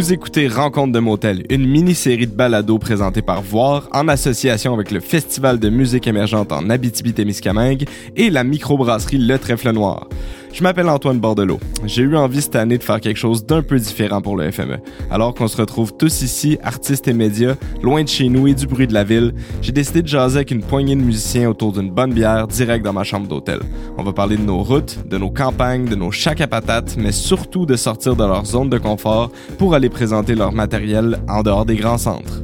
Vous écoutez Rencontre de motel, une mini-série de balados présentée par Voir en association avec le Festival de musique émergente en Abitibi-Témiscamingue et la microbrasserie Le Trèfle Noir. Je m'appelle Antoine Bordelot. J'ai eu envie cette année de faire quelque chose d'un peu différent pour le FME. Alors qu'on se retrouve tous ici, artistes et médias, loin de chez nous et du bruit de la ville, j'ai décidé de jaser avec une poignée de musiciens autour d'une bonne bière direct dans ma chambre d'hôtel. On va parler de nos routes, de nos campagnes, de nos chacs à patates, mais surtout de sortir de leur zone de confort pour aller présenter leur matériel en dehors des grands centres.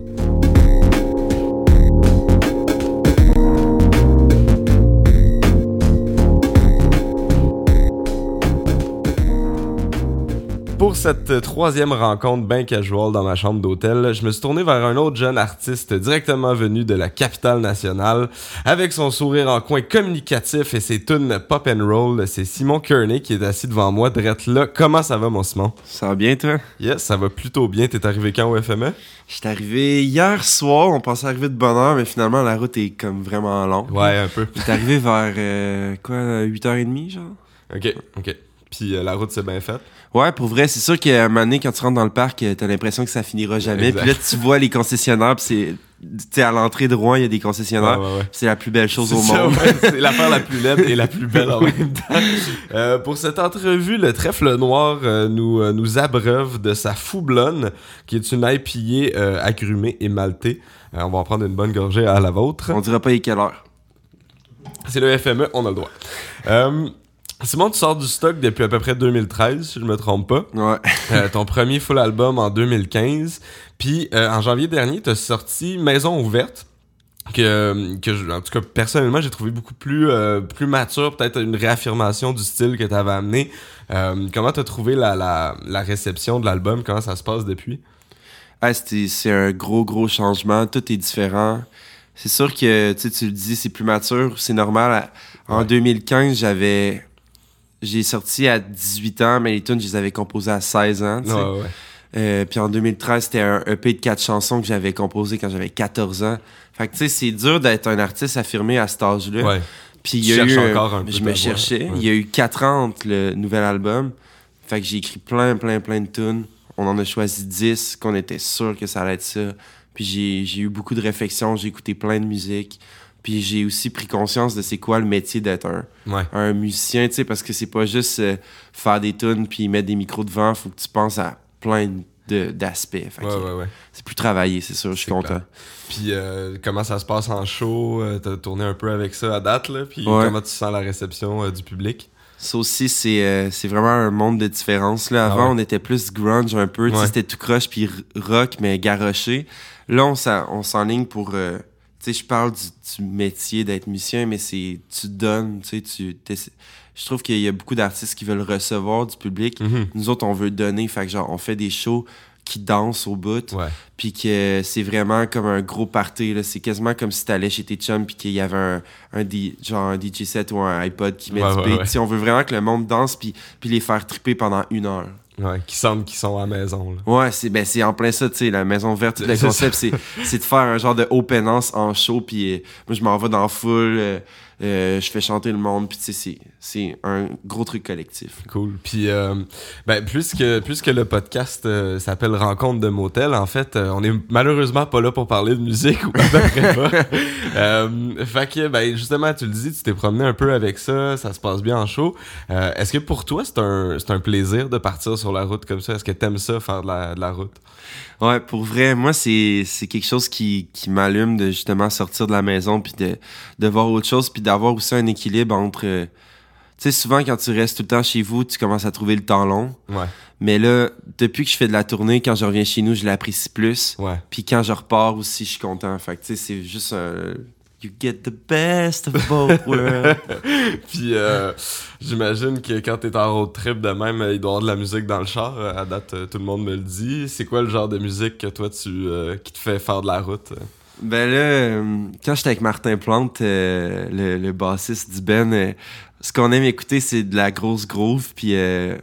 Pour cette troisième rencontre bien casual dans ma chambre d'hôtel, je me suis tourné vers un autre jeune artiste directement venu de la capitale nationale. Avec son sourire en coin communicatif et ses tunes pop and roll, c'est Simon Kearney qui est assis devant moi, drette là. Comment ça va mon Simon? Ça va bien toi? Yes, ça va plutôt bien. T'es arrivé quand au FME? J'étais arrivé hier soir, on pensait arriver de bonne heure, mais finalement la route est comme vraiment longue. Ouais, un peu. J'étais arrivé vers euh, quoi, 8h30 genre? Ok, ok. Puis euh, la route c'est bien faite. Ouais, pour vrai, c'est sûr qu'à un moment donné, quand tu rentres dans le parc, euh, t'as l'impression que ça finira jamais. Puis là, tu vois les concessionnaires, puis c'est. Sais, à l'entrée de Rouen, il y a des concessionnaires. Ouais, ouais, ouais. C'est la plus belle chose au ça, monde. c'est l'affaire la plus laide et la plus belle en même temps. Euh, pour cette entrevue, le trèfle noir euh, nous, euh, nous abreuve de sa foublonne, qui est une IPA agrumée et maltée. On va en prendre une bonne gorgée à la vôtre. On dira pas il est quelle heure. C'est le FME, on a le droit. Simon, tu sors du stock depuis à peu près 2013, si je me trompe pas. Ouais. Euh, ton premier full album en 2015. Puis euh, en janvier dernier, tu as sorti Maison ouverte. Que, que je- en tout cas, personnellement, j'ai trouvé beaucoup plus, euh, plus mature, peut-être une réaffirmation du style que tu avais amené. Euh, comment tu as trouvé la, la, la réception de l'album? Comment ça se passe depuis? Ah, c'est un gros, gros changement. Tout est différent. C'est sûr que, tu sais, tu le dis, c'est plus mature. C'est normal. En Ouais. 2015, j'avais... J'ai sorti à 18 ans, mais les tunes, je les avais composées à 16 ans, tu sais. Ouais, ouais. Euh, puis en 2013, c'était un EP de quatre chansons que j'avais composé quand j'avais 14 ans. Fait que, tu sais, c'est dur d'être un artiste affirmé à cet âge-là. Ouais. Puis il y a eu... un- encore un peu Je me cherchais. Il y a eu 4 ans entre le nouvel album. Fait que j'ai écrit plein, plein, plein de tunes. On en a choisi 10, qu'on était sûr que ça allait être ça. Puis j'ai eu beaucoup de réflexions, j'ai écouté plein de musique. Puis j'ai aussi pris conscience de c'est quoi le métier d'être un, Ouais. un musicien, tu sais, parce que c'est pas juste euh, faire des tunes puis mettre des micros devant, faut que tu penses à plein d'aspects. Ouais, ouais, ouais. C'est plus travaillé, c'est sûr, je suis content. clair. Puis euh, comment ça se passe en show? Euh, T'as tourné un peu avec ça à date, là. Puis comment tu sens la réception euh, du public? Ça aussi, c'est euh, vraiment un monde de différence. Là, avant, Ah ouais. on était plus grunge un peu. Ouais. C'était tout croche puis rock, mais garoché. Là, on s'en- on s'enligne pour... euh, sais, je parle du, du métier d'être musicien, mais c'est... Tu donnes, tu sais, tu... Je trouve qu'il y a beaucoup d'artistes qui veulent recevoir du public. Mhm. Nous autres, on veut donner. Fait que genre, on fait des shows qui dansent au bout. Puis que c'est vraiment comme un gros party. là. C'est quasiment comme si t'allais chez tes chums puis qu'il y avait un, un, genre un DJ set ou un iPod qui met Ouais, du beat. ouais. On veut vraiment que le monde danse puis, puis les faire triper pendant une heure. Ouais. Qui sentent qu'ils sont à la maison, là. Ouais, c'est ben, c'est en plein ça, tu sais, la maison verte. Le concept, c'est c'est de faire un genre de openance en show. Puis euh, moi, je m'en vais dans foule, euh, euh, je fais chanter le monde. Puis tu sais, c'est- c'est un gros truc collectif. Cool. Puis, euh, ben, puisque, puisque le podcast euh, s'appelle Rencontre de motel, en fait, euh, on est malheureusement pas là pour parler de musique ou à peu près pas. Fait que, ben, justement, tu le dis, tu t'es promené un peu avec ça, ça se passe bien en show. Est-ce que pour toi, c'est un, c'est un plaisir de partir sur la route comme ça? Est-ce que t'aimes ça, faire de la, de la route? Ouais, pour vrai, moi, c'est c'est quelque chose qui, qui m'allume de justement sortir de la maison puis de, de voir autre chose puis d'avoir aussi un équilibre entre... euh, Tu sais, souvent, quand tu restes tout le temps chez vous, tu commences à trouver le temps long. Ouais. Mais là, depuis que je fais de la tournée, quand je reviens chez nous, je l'apprécie plus. Ouais. Puis quand je repars aussi, je suis content. Fait que, tu sais, c'est juste un... You get the best of both worlds. Puis, euh, j'imagine que quand t'es en road trip de même, il doit y avoir de la musique dans le char. À date, tout le monde me le dit. C'est quoi le genre de musique que toi, tu, euh, qui te fait faire de la route? Ben là, euh, quand j'étais avec Martin Plante, euh, le, le bassiste du Ben, euh, ce qu'on aime écouter, c'est de la grosse groove. Puis euh,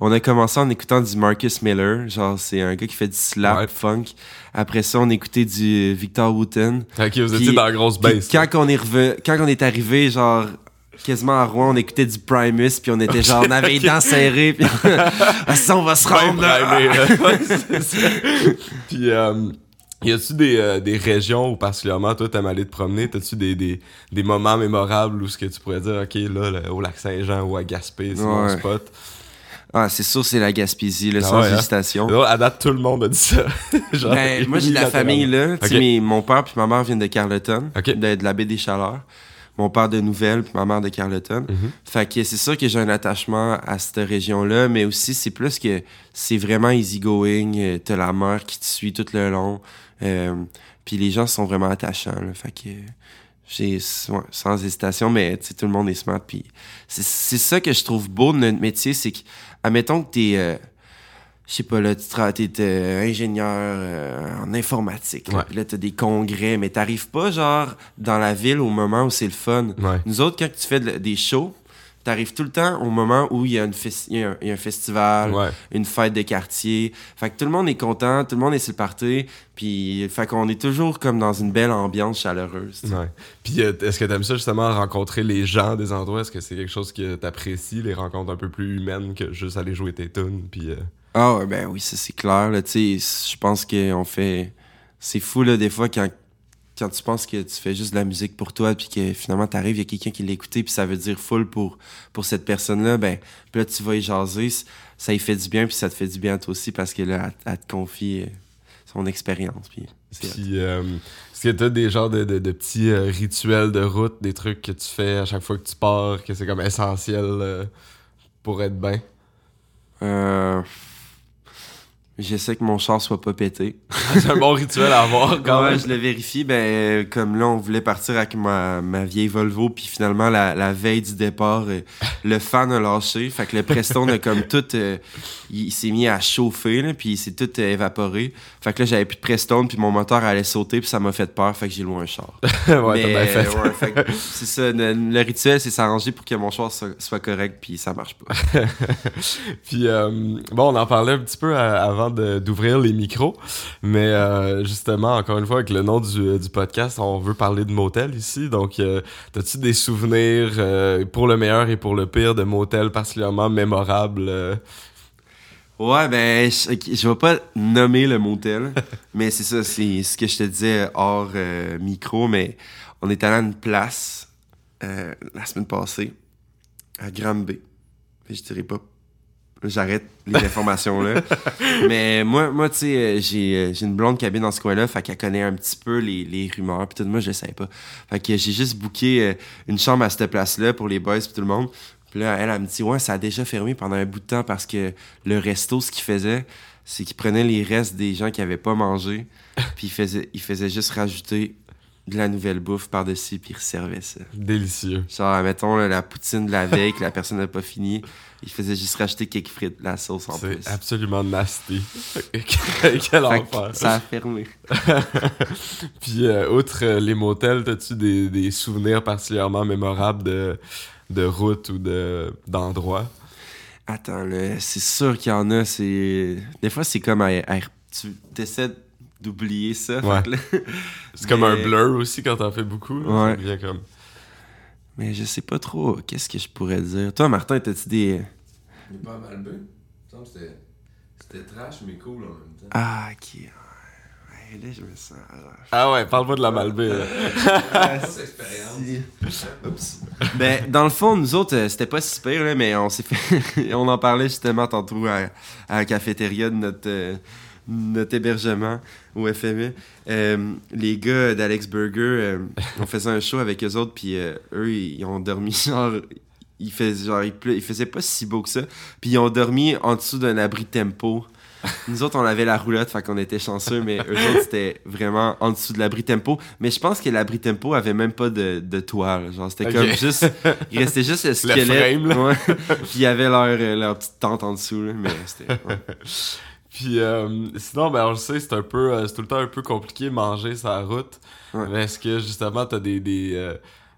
on a commencé en écoutant du Marcus Miller. Genre, c'est un gars qui fait du slap Ouais. funk. Après ça, on écoutait du Victor Wooten. Ok, vous étiez dans la grosse bass. quand on est quand on est arrivé, genre quasiment à Rouen, on écoutait du Primus, puis on était genre, on avait les dents serrées, puis ah, ça, on va se rendre là. Puis, euh, y a-tu des, euh, des régions où particulièrement toi t'aimes aller te promener? T'as-tu des, des, des moments mémorables où ce que tu pourrais dire, ok, là, là, au lac Saint-Jean ou à Gaspé, c'est mon spot? Ah, c'est sûr, c'est la Gaspésie, là, Ah sans ouais, hein? hésitation. À date, tout le monde a dit ça. Genre, Ben, moi, j'ai de la famille là. Tu sais, Ok. mes- mon père puis ma mère viennent de Carleton, de la baie des Chaleurs. Mon père de Nouvelle puis ma mère de Carleton. Mhm. Fait que c'est sûr que j'ai un attachement à cette région-là, mais aussi c'est plus que c'est vraiment easygoing. euh, T'as la mer qui te suit tout le long. Euh, puis les gens sont vraiment attachants. Là, fait que j'ai ouais, sans hésitation, mais tout le monde est smart. Puis c'est ça que je trouve beau de notre métier, c'est que, admettons que t'es euh, je sais pas, là, tu euh, ingénieur euh, en informatique. Là, Ouais. Puis là, t'as des congrès, mais t'arrives pas, genre, dans la ville au moment où c'est le fun. Ouais. Nous autres, quand tu fais de- des shows, t'arrives tout le temps au moment où il y a, une il y a un, il y a un festival, Ouais. une fête de quartier. Fait que tout le monde est content, tout le monde est sur le party. Puis, fait qu'on est toujours comme dans une belle ambiance chaleureuse. Ouais. Puis euh, est-ce que t'aimes ça justement rencontrer les gens des endroits? Est-ce que c'est quelque chose que t'apprécies, les rencontres un peu plus humaines que juste aller jouer tes tunes? Puis euh, Ah ben oui, ça c'est clair. Je pense qu'on fait... C'est fou, là, des fois, quand, quand tu penses que tu fais juste de la musique pour toi, puis que finalement, t'arrives, il y a quelqu'un qui l'a écouté, puis ça veut dire full pour, pour cette personne-là, ben, puis là, tu vas y jaser, ça y fait du bien, puis ça te fait du bien à toi aussi, parce que là, elle, elle te confie euh, son expérience, puis euh, est-ce que t'as des genres de, de, de petits euh, rituels de route, des trucs que tu fais à chaque fois que tu pars, que c'est comme essentiel euh, pour être bien? J'essaie que mon char soit pas pété. c'est un bon rituel à avoir quand même. je le vérifie, ben, euh, comme là, on voulait partir avec ma, ma vieille Volvo, puis finalement, la, la veille du départ, euh, le fan a lâché. Fait que le Preston a comme tout. euh, il s'est mis à chauffer, là, puis il s'est tout euh, évaporé. Fait que là, j'avais plus de Preston, puis mon moteur allait sauter, puis ça m'a fait peur, fait que j'ai loué un char. ouais, Mais, t'as bien fait. ouais, c'est ça. Le, le rituel, c'est s'arranger pour que mon char soit, soit correct, puis ça marche pas. Puis, bon, on en parlait un petit peu à- d'ouvrir les micros, mais euh, justement, encore une fois, avec le nom du, du podcast, on veut parler de motel ici. Donc, euh, as-tu des souvenirs euh, pour le meilleur et pour le pire de motel particulièrement mémorables? euh? Ouais, ben, je, je vais pas nommer le motel, mais c'est ça, c'est ce que je te disais hors euh, micro, mais on est allé à une place euh, la semaine passée à Granby. Je dirais pas. J'arrête les informations là. mais moi, moi tu sais, euh, j'ai euh, j'ai une blonde habite dans ce coin-là, fait qu'elle connaît un petit peu les, les rumeurs, puis tout, moi, je le savais pas. Fait que j'ai juste booké euh, une chambre à cette place-là pour les boys puis tout le monde. Puis là, elle, elle me dit, ouais, ça a déjà fermé pendant un bout de temps parce que le resto, ce qu'il faisait, c'est qu'il prenait les restes des gens qui avaient pas mangé, puis il faisait, il faisait juste rajouter de la nouvelle bouffe par-dessus, puis il servait ça. Délicieux. Genre, mettons, là, la poutine de la veille que la personne n'a pas fini, il faisait juste rajouter quelques frites, la sauce en plus. C'est absolument nasty. Quel enfer. ça a fermé. Puis, euh, outre euh, les motels, as-tu des, des souvenirs particulièrement mémorables de, de route ou de d'endroits? Attends, là, c'est sûr qu'il y en a. Des fois, c'est comme... à- à- Tu essaies d'oublier ça. Ouais. C'est comme un blur aussi quand t'en fais beaucoup. là, Ouais. Comme... Mais je sais pas trop, qu'est-ce que je pourrais dire? Toi, Martin, t'as-tu des... Il est pas à Malbé. Il semble que c'était- C'était trash, mais cool en même temps. Ah, ok. Ouais, là, je me sens... Ah ouais, parle-moi de la. Grosse expérience. Oups. ben, dans le fond, nous autres, euh, c'était pas si pire, là, mais on s'est fait. on en parlait justement tantôt à, à la cafétéria de notre, euh, notre hébergement au FME. Euh, les gars d'Alex Burger, euh, on faisait un show avec eux autres, puis euh, eux, ils ont dormi genre. Il faisait, genre, il, pleu- il faisait pas si beau que ça. Puis ils ont dormi en dessous d'un abri tempo. Nous autres, on avait la roulotte, fait qu'on était chanceux, mais eux autres, c'était vraiment en dessous de l'abri tempo. Mais je pense que l'abri tempo avait même pas de, de toit. là. Genre, c'était comme juste. Il restait juste le squelette. frame, là. Ouais. Puis il y avait leur, leur petite tente en dessous, là, mais c'était. ouais. Puis euh, sinon, ben on le sait, c'est un peu, euh, c'est tout le temps un peu compliqué manger sa route. Ouais. Mais est-ce que justement t'as des des, euh,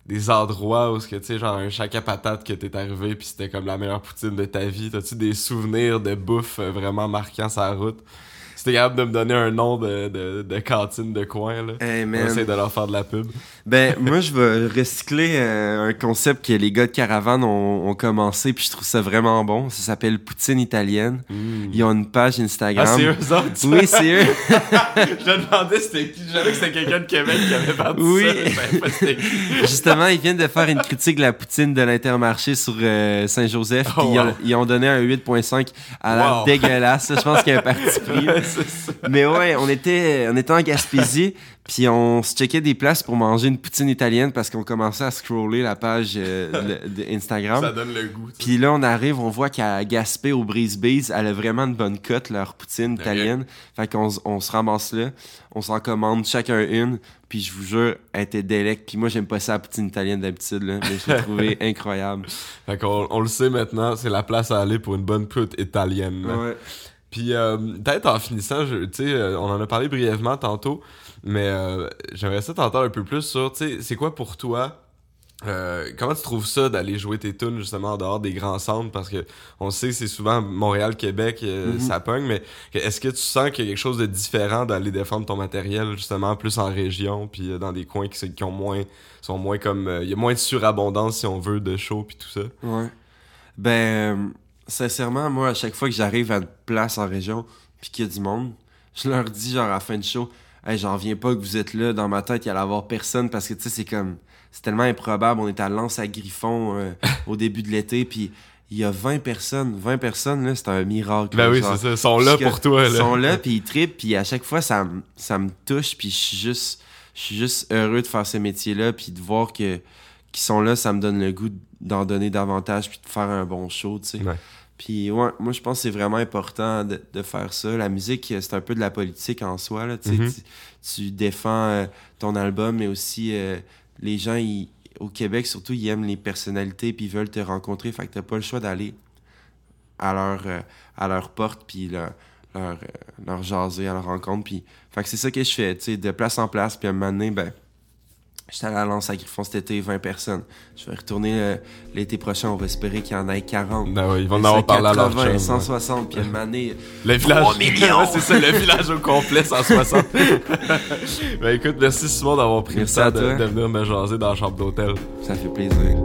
des endroits où ce que tu sais genre un chac à patate que t'es arrivé puis c'était comme la meilleure poutine de ta vie? T'as-tu des souvenirs de bouffe euh, vraiment marquants sa route? T'es capable de me donner un nom de, de, de cantine de coin, là. Hey, On essaie de leur faire de la pub. Ben, moi, je vais recycler euh, un concept que les gars de Caravane ont, ont commencé, puis je trouve ça vraiment bon. Ça s'appelle Poutine Italienne. Ils ont une page Instagram. Ah, c'est eux autres? Oui, c'est eux. Je me demandais c'était qui. Je savais que c'était quelqu'un de Québec qui avait parti Oui. ça. Pas c'était. Justement, ils viennent de faire une critique de la poutine de l'Intermarché sur euh, Saint-Joseph, Oh, puis ils, ont, wow. ils ont donné un 8.5 à Wow. dégueulasse. Je pense qu'il y a un parti pris. Mais ouais, on était, on était en Gaspésie, puis on se checkait des places pour manger une poutine italienne parce qu'on commençait à scroller la page euh, de, de Instagram. Ça donne le goût. Puis là, on arrive, on voit qu'à Gaspé, au Breeze Bees, elle a vraiment une bonne cote, leur poutine italienne. Fait qu'on on se ramasse là, on s'en commande chacun une, puis je vous jure, elle était délect. Puis moi, j'aime pas ça, la poutine italienne d'habitude, là, mais je l'ai trouvé incroyable. Fait qu'on on le sait maintenant, c'est la place à aller pour une bonne pute italienne. Ouais. Puis euh, peut-être en finissant, je- tu sais, euh, on en a parlé brièvement tantôt, mais euh, j'aimerais ça t'entendre un peu plus sur, tu sais, c'est quoi pour toi euh, comment tu trouves ça d'aller jouer tes tunes justement en dehors des grands centres? Parce que on sait que c'est souvent Montréal Québec euh, Mhm. ça pogne mais est-ce que tu sens qu'il y a quelque chose de différent d'aller défendre ton matériel justement plus en région puis euh, dans des coins qui, sont- qui ont moins sont moins comme euh, il y a moins de surabondance si on veut de show puis tout ça? Ouais. Ben, sincèrement, moi, à chaque fois que j'arrive à une place en région, puis qu'il y a du monde, je leur dis, genre, à la fin de show, hey, j'en viens pas que vous êtes là. Dans ma tête, il y allait avoir personne parce que, tu sais, c'est comme. C'est tellement improbable. On est à Lance à Griffon euh, au début de l'été, puis il y a 20 personnes. 20 personnes, là, c'est un miracle. ben oui c'est ça ils sont là que pour toi là Ils sont là, puis ils trippent, puis à chaque fois, ça, me- ça me touche, puis je suis juste, je suis juste heureux de faire ce métier-là, puis de voir que qu'ils sont là, ça me donne le goût d'en donner davantage, puis de faire un bon show, tu sais. Ouais. Puis ouais, moi, je pense que c'est vraiment important de, de faire ça. La musique, c'est un peu de la politique en soi, là, tu. Mhm. Tu, tu défends euh, ton album, mais aussi, euh, les gens, ils- au Québec, surtout, ils aiment les personnalités, puis ils veulent te rencontrer, fait que t'as pas le choix d'aller à leur, euh, à leur porte, puis leur, leur, euh, leur jaser à leur rencontre. Puis, fait que c'est ça que je fais, tu sais, de place en place. Puis à un moment donné, ben, j'étais à la Lance à Griffon cet été, 20 personnes. Je vais retourner euh, l'été prochain, on va espérer qu'il y en ait 40. Ben oui, ils vont en avoir parlé à leur 180, chum, ouais. 160, puis à un moment donné, Le village. 3 millions! Ouais, c'est ça, le village au complet, 160. ben écoute, merci Simon d'avoir pris Merci le temps de, de venir me jaser dans la chambre d'hôtel. ça fait plaisir.